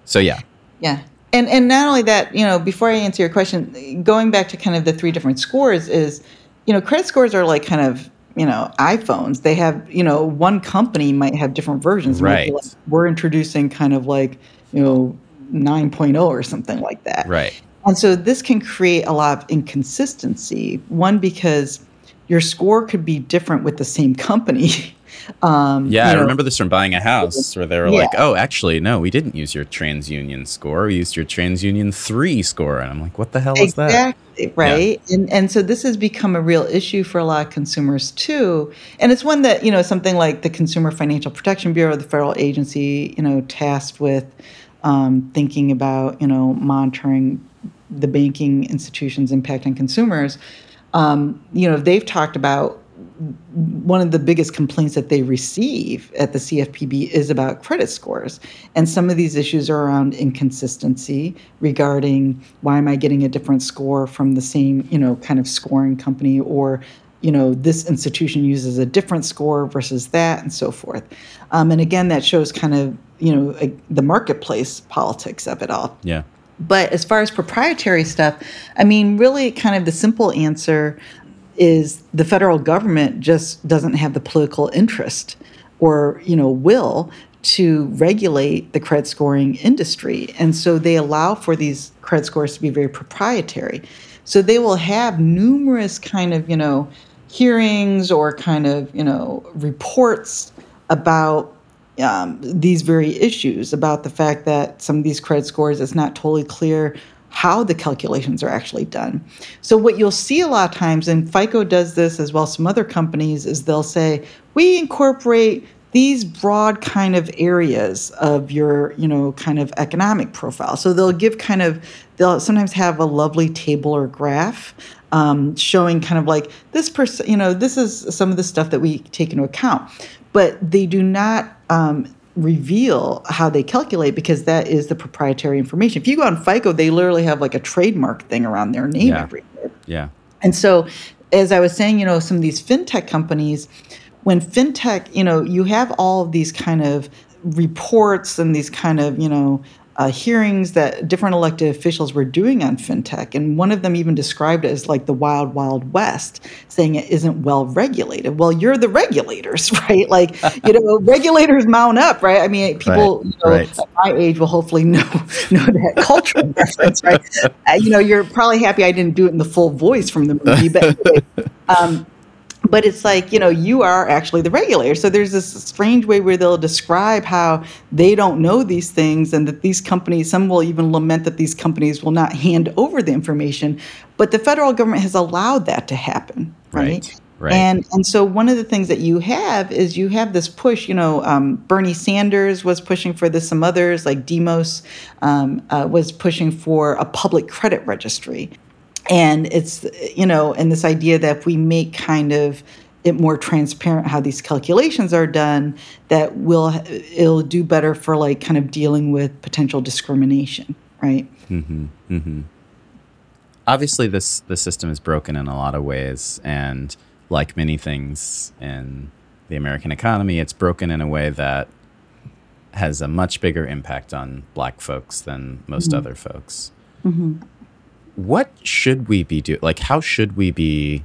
So yeah. Yeah. And, and not only that, you know, before I answer your question, going back to kind of the three different scores is, you know, credit scores are like kind of, you know, iPhones. They have, you know, one company might have different versions. Right. We're introducing kind of like, you know, 9.0 or something like that. Right. And so this can create a lot of inconsistency. One, because your score could be different with the same company. Um, yeah, I know, remember this from buying a house where they were yeah. like, "Oh, actually, no, we didn't use your TransUnion score. We used your TransUnion three score." And I'm like, "What the hell is that?" Exactly right. Yeah. And and so this has become a real issue for a lot of consumers too. And it's one that you know something like the Consumer Financial Protection Bureau, the federal agency, you know, tasked with um, thinking about you know monitoring the banking institutions' impact on consumers, um, you know, they've talked about one of the biggest complaints that they receive at the CFPB is about credit scores. And some of these issues are around inconsistency regarding why am I getting a different score from the same, you know, kind of scoring company or you know this institution uses a different score versus that and so forth. Um, and again that shows kind of you know a, the marketplace politics of it all. Yeah. But as far as proprietary stuff, I mean, really, kind of the simple answer is the federal government just doesn't have the political interest or, you know, will to regulate the credit scoring industry. And so they allow for these credit scores to be very proprietary. So they will have numerous kind of, you know, hearings or kind of, you know, reports about um, these very issues about the fact that some of these credit scores, it's not totally clear how the calculations are actually done. So what you'll see a lot of times, and FICO does this as well as some other companies, is they'll say, we incorporate these broad kind of areas of your, you know, kind of economic profile. So they'll give kind of, they'll sometimes have a lovely table or graph um, showing kind of like this person, you know, this is some of the stuff that we take into account, but they do not um, reveal how they calculate because that is the proprietary information. If you go on FICO, they literally have like a trademark thing around their name Yeah. everywhere. Yeah. And so, as I was saying, you know, some of these fintech companies, when fintech, you know, you have all of these kind of reports and these kind of, you know, uh, hearings that different elected officials were doing on fintech. And one of them even described it as like the wild, wild west, saying it isn't well regulated. Well, you're the regulators, right? Like, you know, regulators mount up, right? I mean, people Right, you know, right. at my age will hopefully know know that cultural reference, right? Uh, you know, you're probably happy I didn't do it in the full voice from the movie, but anyway, um, but it's like you know you are actually the regulator. So there's this strange way where they'll describe how they don't know these things and that these companies some will even lament that these companies will not hand over the information but the federal government has allowed that to happen right, Right, right. and and so one of the things that you have is you have this push you know um, bernie sanders was pushing for this some others like demos um, uh, was pushing for a public credit registry and it's you know and this idea that if we make kind of it more transparent how these calculations are done that will it'll do better for like kind of dealing with potential discrimination right? Mm-hmm, mm-hmm. Obviously this the system is broken in a lot of ways and like many things in the american economy it's broken in a way that has a much bigger impact on black folks than most mm-hmm. other folks what should we be doing like how should we be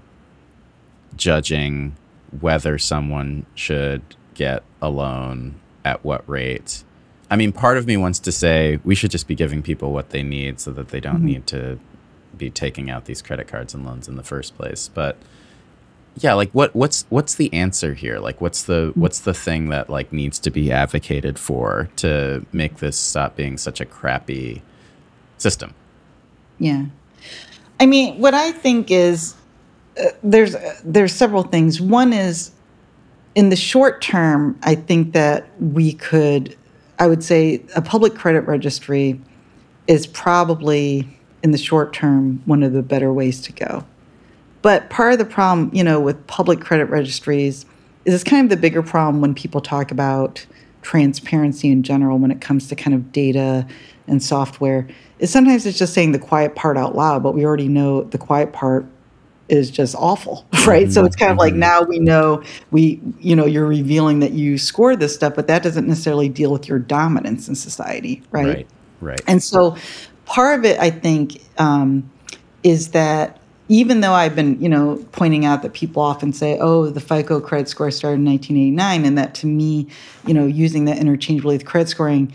judging whether someone should get a loan at what rate? I mean part of me wants to say we should just be giving people what they need so that they don't mm-hmm. need to be taking out these credit cards and loans in the first place. But yeah like what what's what's the answer here? Like what's the mm-hmm. what's the thing that like needs to be advocated for to make this stop being such a crappy system? Yeah. I mean, what I think is uh, there's uh, there's several things. One is in the short term, I think that we could I would say a public credit registry is probably in the short term one of the better ways to go. But part of the problem, you know, with public credit registries is it's kind of the bigger problem when people talk about transparency in general when it comes to kind of data and software. Is sometimes it's just saying the quiet part out loud, but we already know the quiet part is just awful, right? So it's kind of like now we know we, you know, you're revealing that you scored this stuff, but that doesn't necessarily deal with your dominance in society, right? right right And so part of it, I think, um, is that even though I've been, you know, pointing out that people often say, oh, the FICO credit score started in 1989, and that to me, you know, using that interchangeably with credit scoring,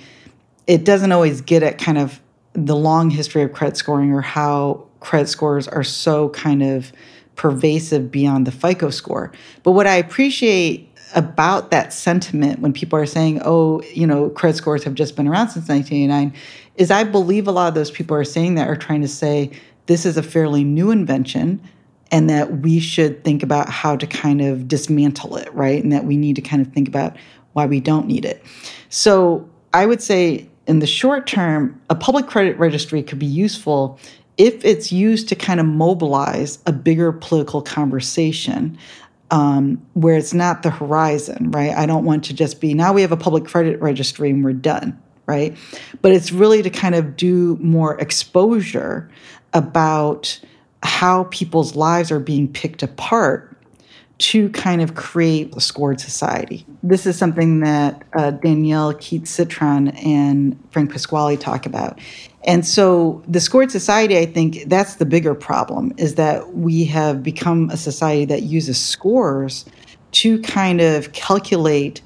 it doesn't always get at kind of the long history of credit scoring or how credit scores are so kind of pervasive beyond the FICO score. But what I appreciate about that sentiment when people are saying, oh, you know, credit scores have just been around since 1989, is I believe a lot of those people are saying that are trying to say this is a fairly new invention and that we should think about how to kind of dismantle it, right? And that we need to kind of think about why we don't need it. So I would say in the short term, a public credit registry could be useful if it's used to kind of mobilize a bigger political conversation um, where it's not the horizon, right? I don't want to just be now we have a public credit registry and we're done, right? But it's really to kind of do more exposure about how people's lives are being picked apart to kind of create a scored society. This is something that uh, Danielle Keats Citron and Frank Pasquale talk about. And so the scored society, I think that's the bigger problem is that we have become a society that uses scores to kind of calculate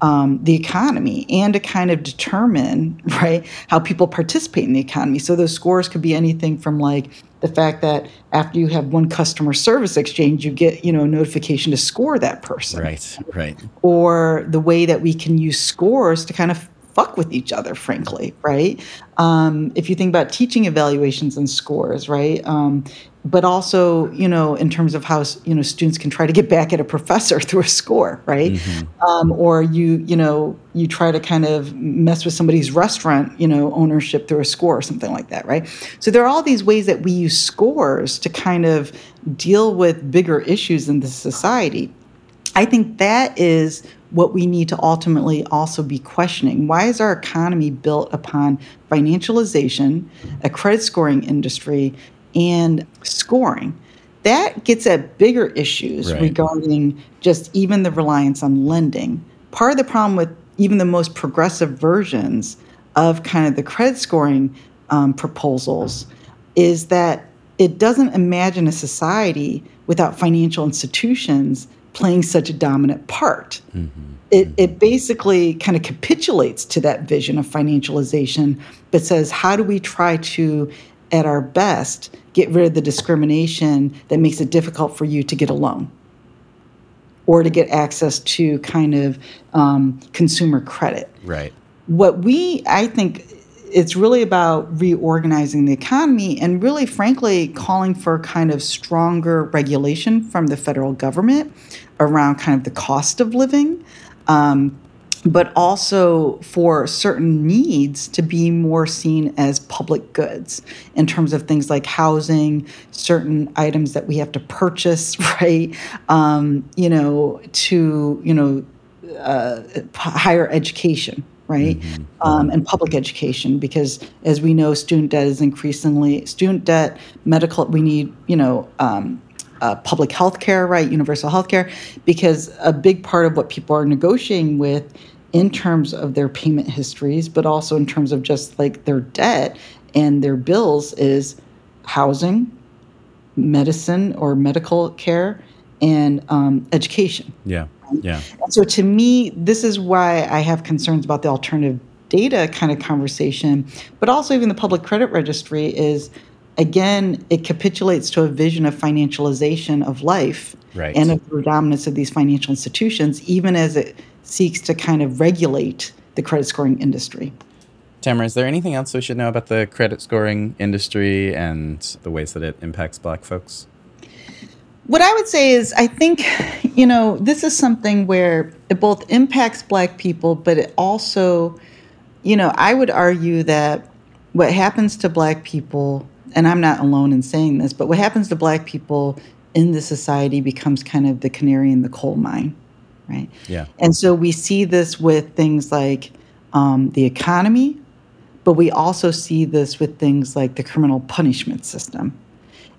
um, the economy and to kind of determine right how people participate in the economy. So those scores could be anything from like the fact that after you have one customer service exchange, you get you know a notification to score that person, right right. Or the way that we can use scores to kind of fuck with each other, frankly, right? Um, if you think about teaching evaluations and scores, right? Um, but also, you know, in terms of how you know students can try to get back at a professor through a score, right? Mm-hmm. Um, or you, you know, you try to kind of mess with somebody's restaurant, you know, ownership through a score or something like that, right? So there are all these ways that we use scores to kind of deal with bigger issues in the society. I think that is what we need to ultimately also be questioning. Why is our economy built upon financialization, a credit scoring industry, and scoring? That gets at bigger issues right. regarding just even the reliance on lending. Part of the problem with even the most progressive versions of kind of the credit scoring um, proposals is that it doesn't imagine a society without financial institutions playing such a dominant part. Mm-hmm. It, it basically kind of capitulates to that vision of financialization, but says, how do we try to, at our best, get rid of the discrimination that makes it difficult for you to get a loan or to get access to kind of um, consumer credit? Right. What we, I think, it's really about reorganizing the economy and really frankly calling for kind of stronger regulation from the federal government around kind of the cost of living um, but also for certain needs to be more seen as public goods in terms of things like housing, certain items that we have to purchase, right? Um, you know, to you know, uh, higher education, right? Mm-hmm. Um, and public education, because as we know, student debt is increasingly student debt, medical. We need you know. Um, uh, public health care, right? Universal health care, because a big part of what people are negotiating with in terms of their payment histories, but also in terms of just like their debt and their bills is housing, medicine or medical care, and um, education. Yeah. Um, yeah. And so to me, this is why I have concerns about the alternative data kind of conversation, but also even the public credit registry is again, it capitulates to a vision of financialization of life right. and of the predominance of these financial institutions, even as it seeks to kind of regulate the credit scoring industry. Tamara, is there anything else we should know about the credit scoring industry and the ways that it impacts black folks? What I would say is, I think, you know, this is something where it both impacts black people, but it also, you know, I would argue that what happens to black people and I'm not alone in saying this, but what happens to black people in the society becomes kind of the canary in the coal mine, right? Yeah. And so we see this with things like um, the economy, but we also see this with things like the criminal punishment system.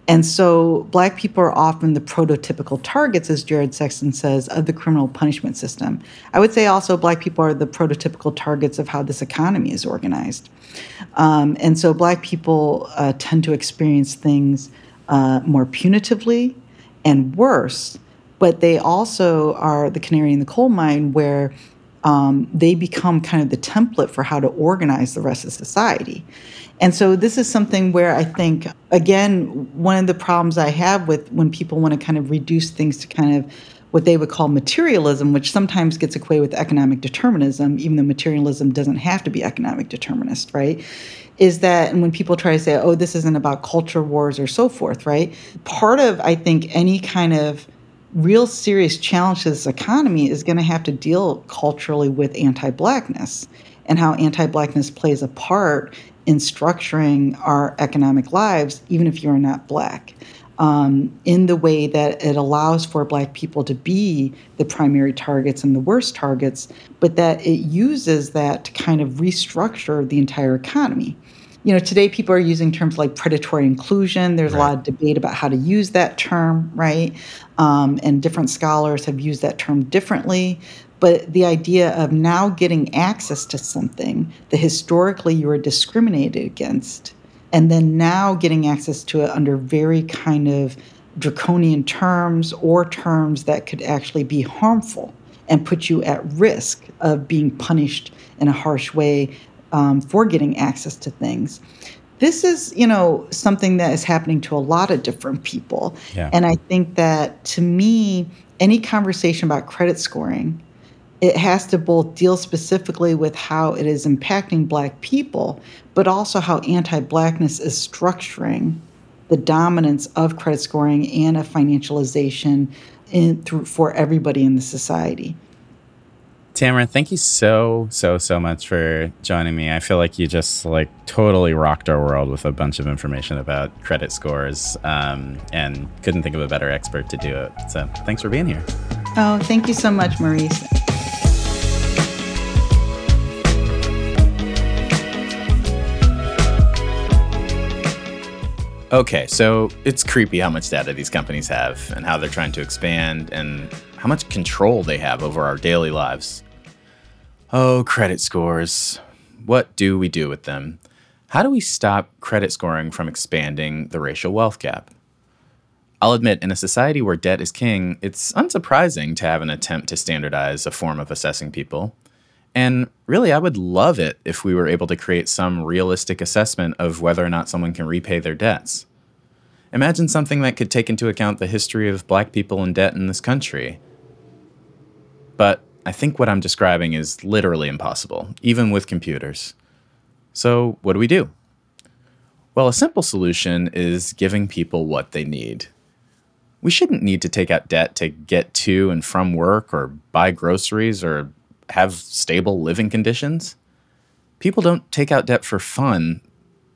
And so black people are often the prototypical targets, as Jared Sexton says, of the criminal punishment system. I would say also black people are the prototypical targets of how this economy is organized. Um, and so black people uh, tend to experience things uh, more punitively and worse, but they also are the canary in the coal mine where um, they become kind of the template for how to organize the rest of society. And so this is something where I think, again, one of the problems I have with when people want to kind of reduce things to kind of what they would call materialism, which sometimes gets equated with economic determinism, even though materialism doesn't have to be economic determinist, right? Is that, and when people try to say, oh, this isn't about culture wars or so forth, right? Part of, I think, any kind of real serious challenge to this economy is going to have to deal culturally with anti blackness and how anti blackness plays a part in structuring our economic lives, even if you are not black um, in the way that it allows for Black people to be the primary targets and the worst targets, but that it uses that to kind of restructure the entire economy. You know, today people are using terms like predatory inclusion. There's right. a lot of debate about how to use that term, right? Um, and different scholars have used that term differently. But the idea of now getting access to something that historically you were discriminated against and then now getting access to it under very kind of draconian terms or terms that could actually be harmful and put you at risk of being punished in a harsh way um, for getting access to things. This is, you know, something that is happening to a lot of different people. Yeah. And I think that to me, any conversation about credit scoring it has to both deal specifically with how it is impacting black people, but also how anti blackness is structuring the dominance of credit scoring and a financialization in, through, for everybody in the society. Tamara, thank you so, so, so much for joining me. I feel like you just like totally rocked our world with a bunch of information about credit scores um, and couldn't think of a better expert to do it. So thanks for being here. Oh, thank you so much, Maurice. Okay, so it's creepy how much data these companies have and how they're trying to expand and how much control they have over our daily lives. Oh, credit scores. What do we do with them? How do we stop credit scoring from expanding the racial wealth gap? I'll admit, in a society where debt is king, it's unsurprising to have an attempt to standardize a form of assessing people. And really, I would love it if we were able to create some realistic assessment of whether or not someone can repay their debts. Imagine something that could take into account the history of black people in debt in this country. But I think what I'm describing is literally impossible, even with computers. So, what do we do? Well, a simple solution is giving people what they need. We shouldn't need to take out debt to get to and from work or buy groceries or have stable living conditions. People don't take out debt for fun,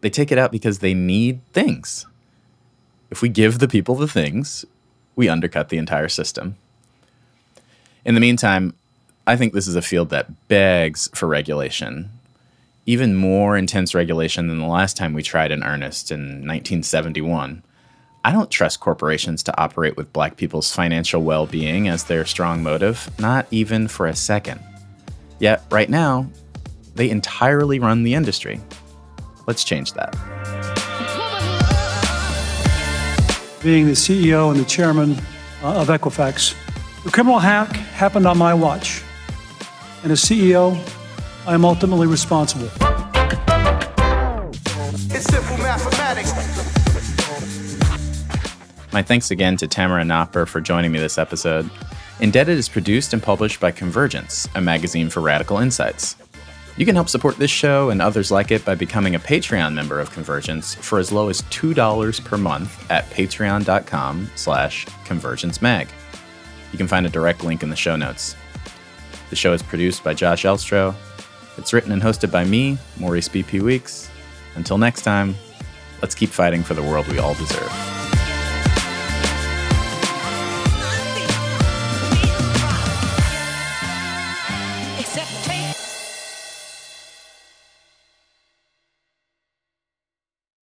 they take it out because they need things. If we give the people the things, we undercut the entire system. In the meantime, I think this is a field that begs for regulation. Even more intense regulation than the last time we tried in earnest in 1971. I don't trust corporations to operate with black people's financial well being as their strong motive, not even for a second. Yet, right now, they entirely run the industry. Let's change that. Being the CEO and the chairman uh, of Equifax, the criminal hack happened on my watch and as CEO, I am ultimately responsible. It's simple mathematics. My thanks again to Tamara Nopper for joining me this episode. Indebted is produced and published by Convergence, a magazine for radical insights. You can help support this show and others like it by becoming a Patreon member of Convergence for as low as $2 per month at patreon.com slash convergencemag. You can find a direct link in the show notes. The show is produced by Josh Elstro. It's written and hosted by me, Maurice BP Weeks. Until next time, let's keep fighting for the world we all deserve.